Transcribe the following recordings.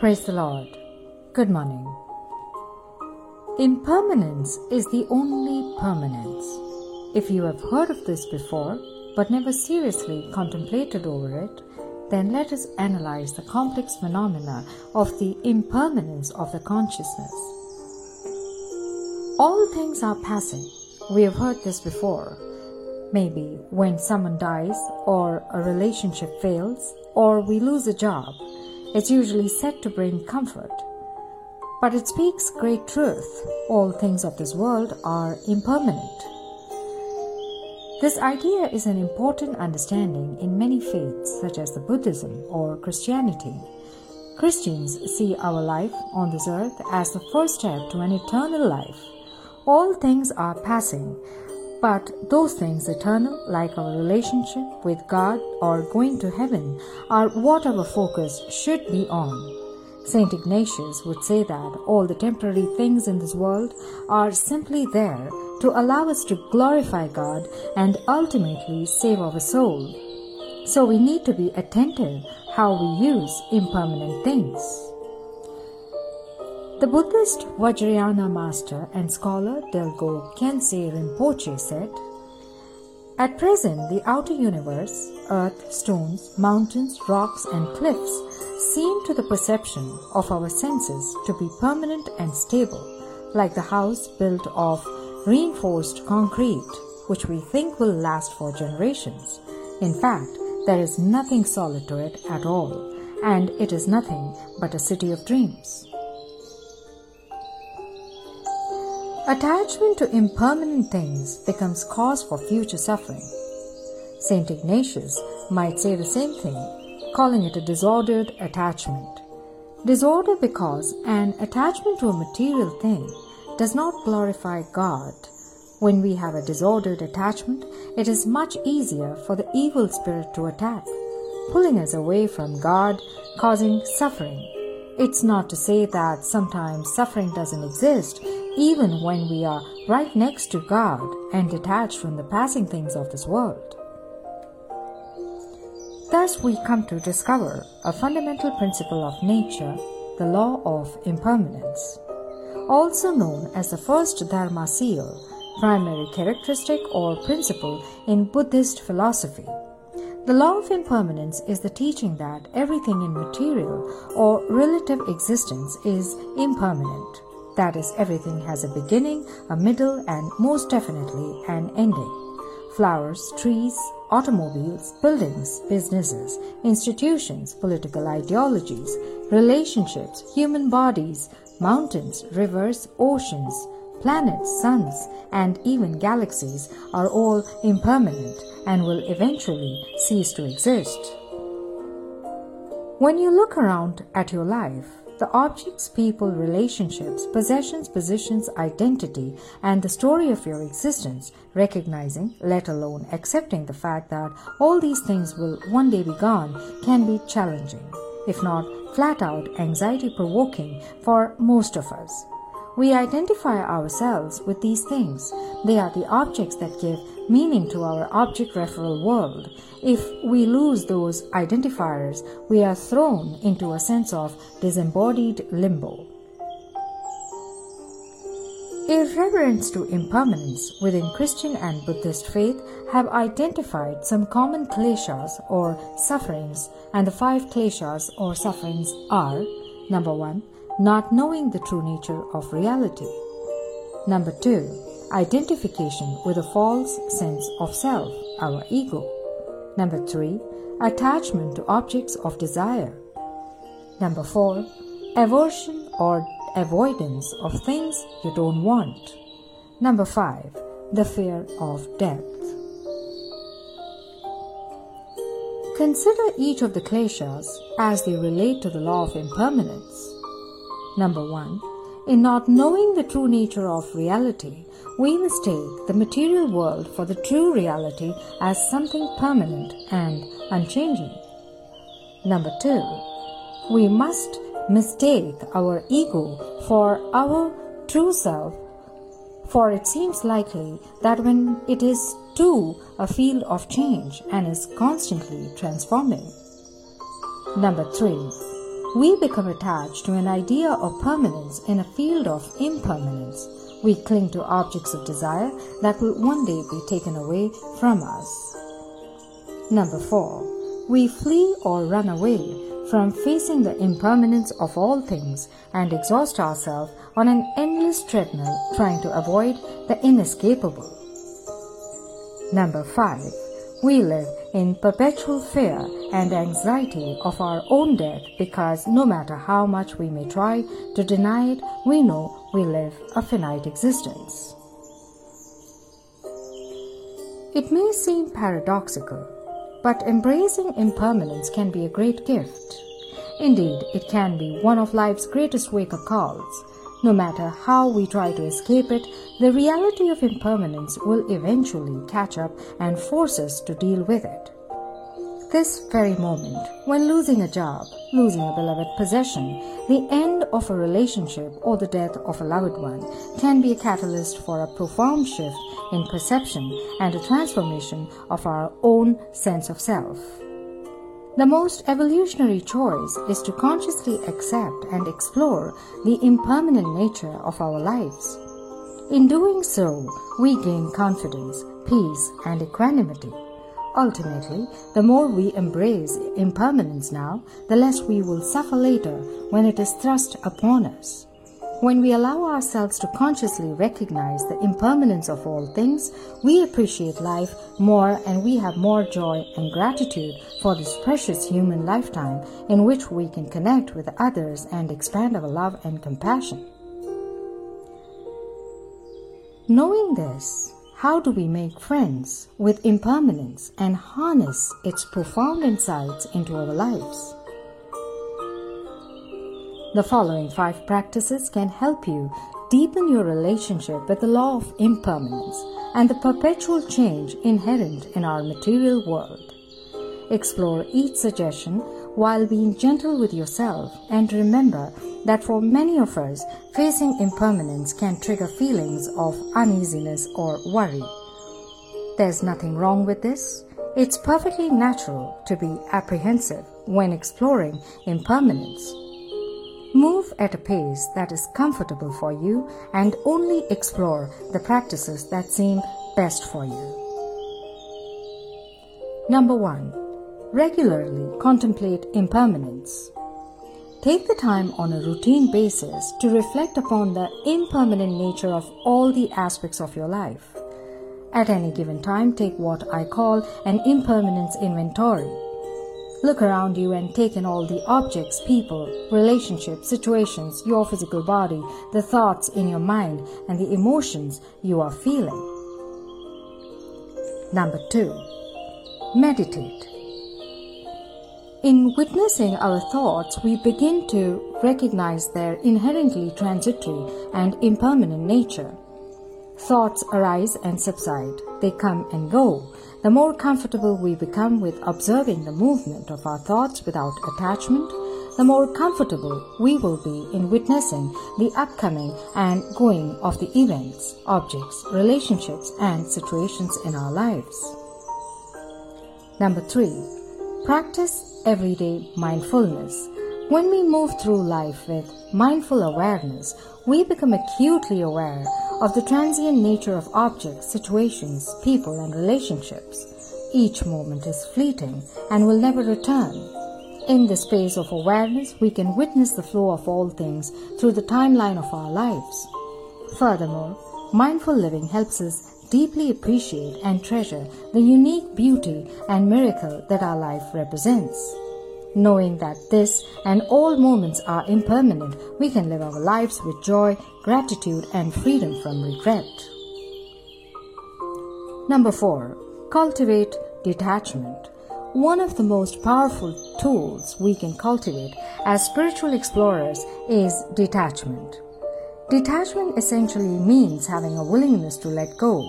Praise the Lord. Good morning. Impermanence is the only permanence. If you have heard of this before, but never seriously contemplated over it, then let us analyze the complex phenomena of the impermanence of the consciousness. All things are passing. We have heard this before. Maybe when someone dies, or a relationship fails, or we lose a job, it's usually said to bring comfort. But it speaks great truth. All things of this world are impermanent. This idea is an important understanding in many faiths, such as the Buddhism or Christianity. Christians see our life on this earth as the first step to an eternal life. All things are passing, but those things eternal, like our relationship with God or going to heaven, are what our focus should be on. St. Ignatius would say that all the temporary things in this world are simply there to allow us to glorify God and ultimately save our soul. So we need to be attentive how we use impermanent things. The Buddhist Vajrayana master and scholar Dilgo Khyentse Rinpoche said, At present, the outer universe, earth, stones, mountains, rocks, and cliffs seem to the perception of our senses to be permanent and stable, like the house built of reinforced concrete, which we think will last for generations. In fact, there is nothing solid to it at all, and it is nothing but a city of dreams. Attachment to impermanent things becomes cause for future suffering. St. Ignatius might say the same thing, calling it a disordered attachment. Disorder because an attachment to a material thing does not glorify God. When we have a disordered attachment, it is much easier for the evil spirit to attack, pulling us away from God, causing suffering. It's not to say that sometimes suffering doesn't exist, even when we are right next to God and detached from the passing things of this world. Thus, we come to discover a fundamental principle of nature, the law of impermanence, also known as the first Dharma seal, primary characteristic or principle in Buddhist philosophy. The law of impermanence is the teaching that everything in material or relative existence is impermanent. That is, everything has a beginning, a middle, and most definitely an ending. Flowers, trees, automobiles, buildings, businesses, institutions, political ideologies, relationships, human bodies, mountains, rivers, oceans, planets, suns, and even galaxies are all impermanent and will eventually cease to exist. When you look around at your life, the objects, people, relationships, possessions, positions, identity, and the story of your existence, recognizing, let alone accepting the fact that all these things will one day be gone, can be challenging, if not flat out anxiety provoking for most of us. We identify ourselves with these things. They are the objects that give meaning to our object referral world. If we lose those identifiers, we are thrown into a sense of disembodied limbo. Irreverence to impermanence within Christian and Buddhist faith have identified some common kleshas or sufferings, and the five kleshas or sufferings are number one, not knowing the true nature of reality. Number two, identification with a false sense of self, our ego. Number three, attachment to objects of desire. Number four, aversion or avoidance of things you don't want. Number five, the fear of death. Consider each of the kleshas as they relate to the law of impermanence. Number one, in not knowing the true nature of reality, we mistake the material world for the true reality as something permanent and unchanging. Number two, we must mistake our ego for our true self, for it seems likely that when it is too a field of change and is constantly transforming. Number three, we become attached to an idea of permanence in a field of impermanence. We cling to objects of desire that will one day be taken away from us. Number 4. We flee or run away from facing the impermanence of all things and exhaust ourselves on an endless treadmill trying to avoid the inescapable. Number 5. We live in perpetual fear and anxiety of our own death because no matter how much we may try to deny it, we know we live a finite existence. It may seem paradoxical, but embracing impermanence can be a great gift. Indeed, it can be one of life's greatest wake up calls. No matter how we try to escape it, the reality of impermanence will eventually catch up and force us to deal with it. This very moment, when losing a job, losing a beloved possession, the end of a relationship, or the death of a loved one, can be a catalyst for a profound shift in perception and a transformation of our own sense of self. The most evolutionary choice is to consciously accept and explore the impermanent nature of our lives. In doing so, we gain confidence, peace, and equanimity. Ultimately, the more we embrace impermanence now, the less we will suffer later when it is thrust upon us. When we allow ourselves to consciously recognize the impermanence of all things, we appreciate life more and we have more joy and gratitude for this precious human lifetime in which we can connect with others and expand our love and compassion. Knowing this, how do we make friends with impermanence and harness its profound insights into our lives? The following five practices can help you deepen your relationship with the law of impermanence and the perpetual change inherent in our material world. Explore each suggestion while being gentle with yourself and remember that for many of us, facing impermanence can trigger feelings of uneasiness or worry. There's nothing wrong with this. It's perfectly natural to be apprehensive when exploring impermanence. Move at a pace that is comfortable for you and only explore the practices that seem best for you. Number 1. Regularly contemplate impermanence. Take the time on a routine basis to reflect upon the impermanent nature of all the aspects of your life. At any given time, take what I call an impermanence inventory Look around you and take in all the objects, people, relationships, situations, your physical body, the thoughts in your mind, and the emotions you are feeling. Number two, meditate. In witnessing our thoughts, we begin to recognize their inherently transitory and impermanent nature. Thoughts arise and subside, they come and go, the more comfortable we become with observing the movement of our thoughts without attachment, the more comfortable we will be in witnessing the upcoming and going of the events, objects, relationships, and situations in our lives. Number three, practice everyday mindfulness. When we move through life with mindful awareness, we become acutely aware of the transient nature of objects, situations, people, and relationships. Each moment is fleeting and will never return. In the space of awareness, we can witness the flow of all things through the timeline of our lives. Furthermore, mindful living helps us deeply appreciate and treasure the unique beauty and miracle that our life represents. Knowing that this and all moments are impermanent, we can live our lives with joy, gratitude, and freedom from regret. Number 4. Cultivate detachment. One of the most powerful tools we can cultivate as spiritual explorers is detachment. Detachment essentially means having a willingness to let go,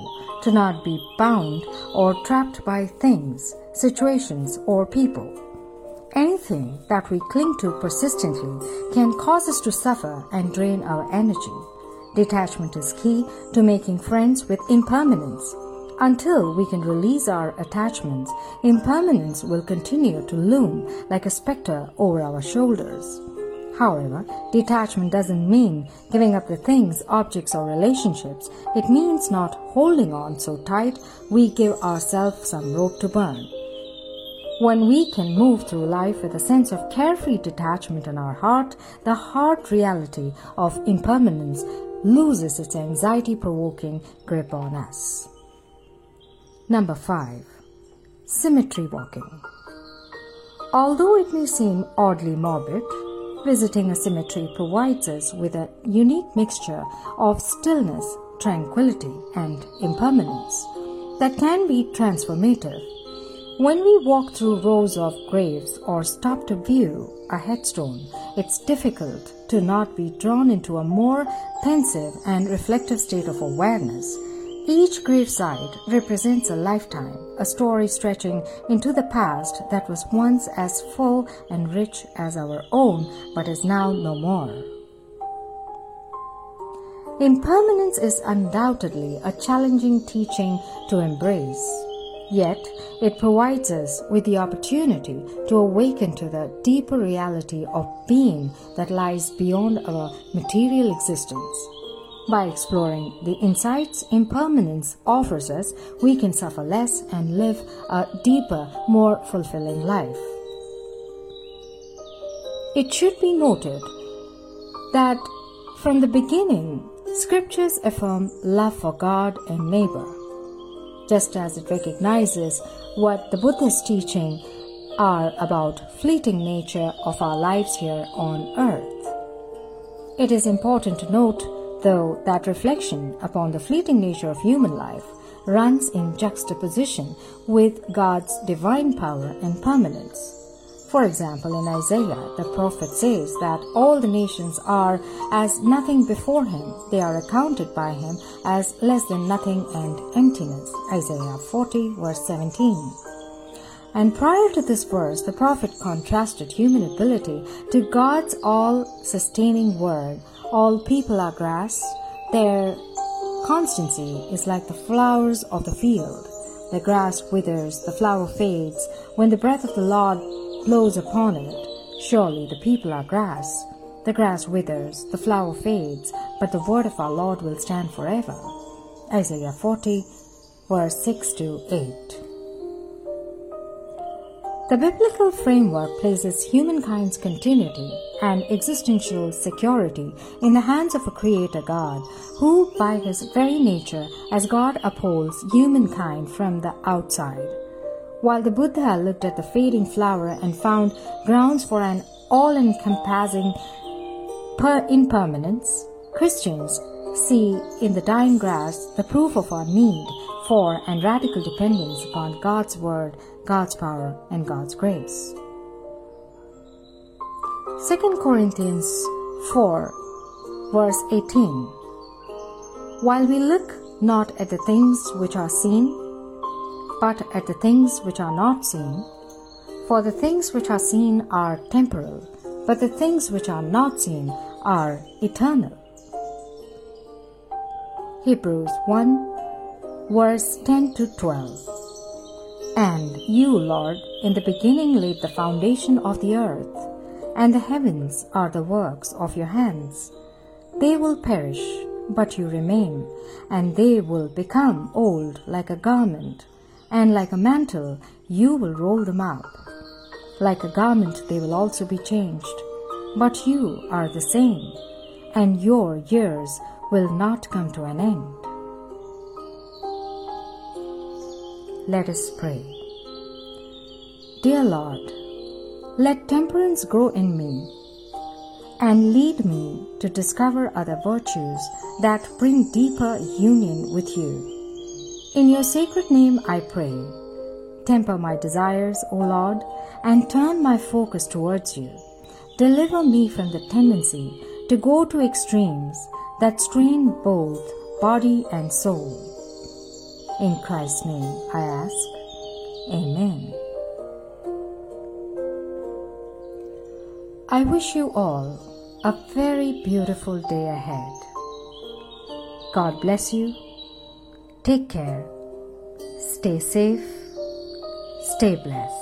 to not be bound or trapped by things, situations, or people. Anything that we cling to persistently can cause us to suffer and drain our energy. Detachment is key to making friends with impermanence. Until we can release our attachments, impermanence will continue to loom like a specter over our shoulders. However, detachment doesn't mean giving up the things, objects, or relationships. It means not holding on so tight we give ourselves some rope to burn. When we can move through life with a sense of carefree detachment in our heart, the hard reality of impermanence loses its anxiety provoking grip on us. Number 5. Cemetery walking. Although it may seem oddly morbid, visiting a cemetery provides us with a unique mixture of stillness, tranquility, and impermanence that can be transformative when we walk through rows of graves or stop to view a headstone, it's difficult to not be drawn into a more pensive and reflective state of awareness. Each graveside represents a lifetime, a story stretching into the past that was once as full and rich as our own, but is now no more. Impermanence is undoubtedly a challenging teaching to embrace. Yet, it provides us with the opportunity to awaken to the deeper reality of being that lies beyond our material existence. By exploring the insights impermanence offers us, we can suffer less and live a deeper, more fulfilling life. It should be noted that from the beginning, scriptures affirm love for God and neighbor just as it recognizes what the Buddha's teaching are about fleeting nature of our lives here on earth. It is important to note, though, that reflection upon the fleeting nature of human life runs in juxtaposition with God's divine power and permanence. For example, in Isaiah, the prophet says that all the nations are as nothing before him. They are accounted by him as less than nothing and emptiness. Isaiah 40, verse 17. And prior to this verse, the prophet contrasted human ability to God's all sustaining word. All people are grass. Their constancy is like the flowers of the field. The grass withers, the flower fades. When the breath of the Lord blows upon it. Surely the people are grass. The grass withers, the flower fades, but the word of our Lord will stand forever. Isaiah 40, verse 6 to 8. The biblical framework places humankind's continuity and existential security in the hands of a creator God, who, by his very nature as God, upholds humankind from the outside. While the Buddha looked at the fading flower and found grounds for an all encompassing per- impermanence, Christians see in the dying grass the proof of our need for and radical dependence upon God's Word, God's power, and God's grace. 2 Corinthians 4, verse 18 While we look not at the things which are seen, but at the things which are not seen. For the things which are seen are temporal, but the things which are not seen are eternal. Hebrews 1 verse 10 to 12. And you, Lord, in the beginning laid the foundation of the earth, and the heavens are the works of your hands. They will perish, but you remain, and they will become old like a garment and like a mantle you will roll them up. Like a garment they will also be changed. But you are the same, and your years will not come to an end. Let us pray. Dear Lord, let temperance grow in me and lead me to discover other virtues that bring deeper union with you. In your sacred name I pray. Temper my desires, O Lord, and turn my focus towards you. Deliver me from the tendency to go to extremes that strain both body and soul. In Christ's name I ask. Amen. I wish you all a very beautiful day ahead. God bless you Take care. Stay safe. Stay blessed.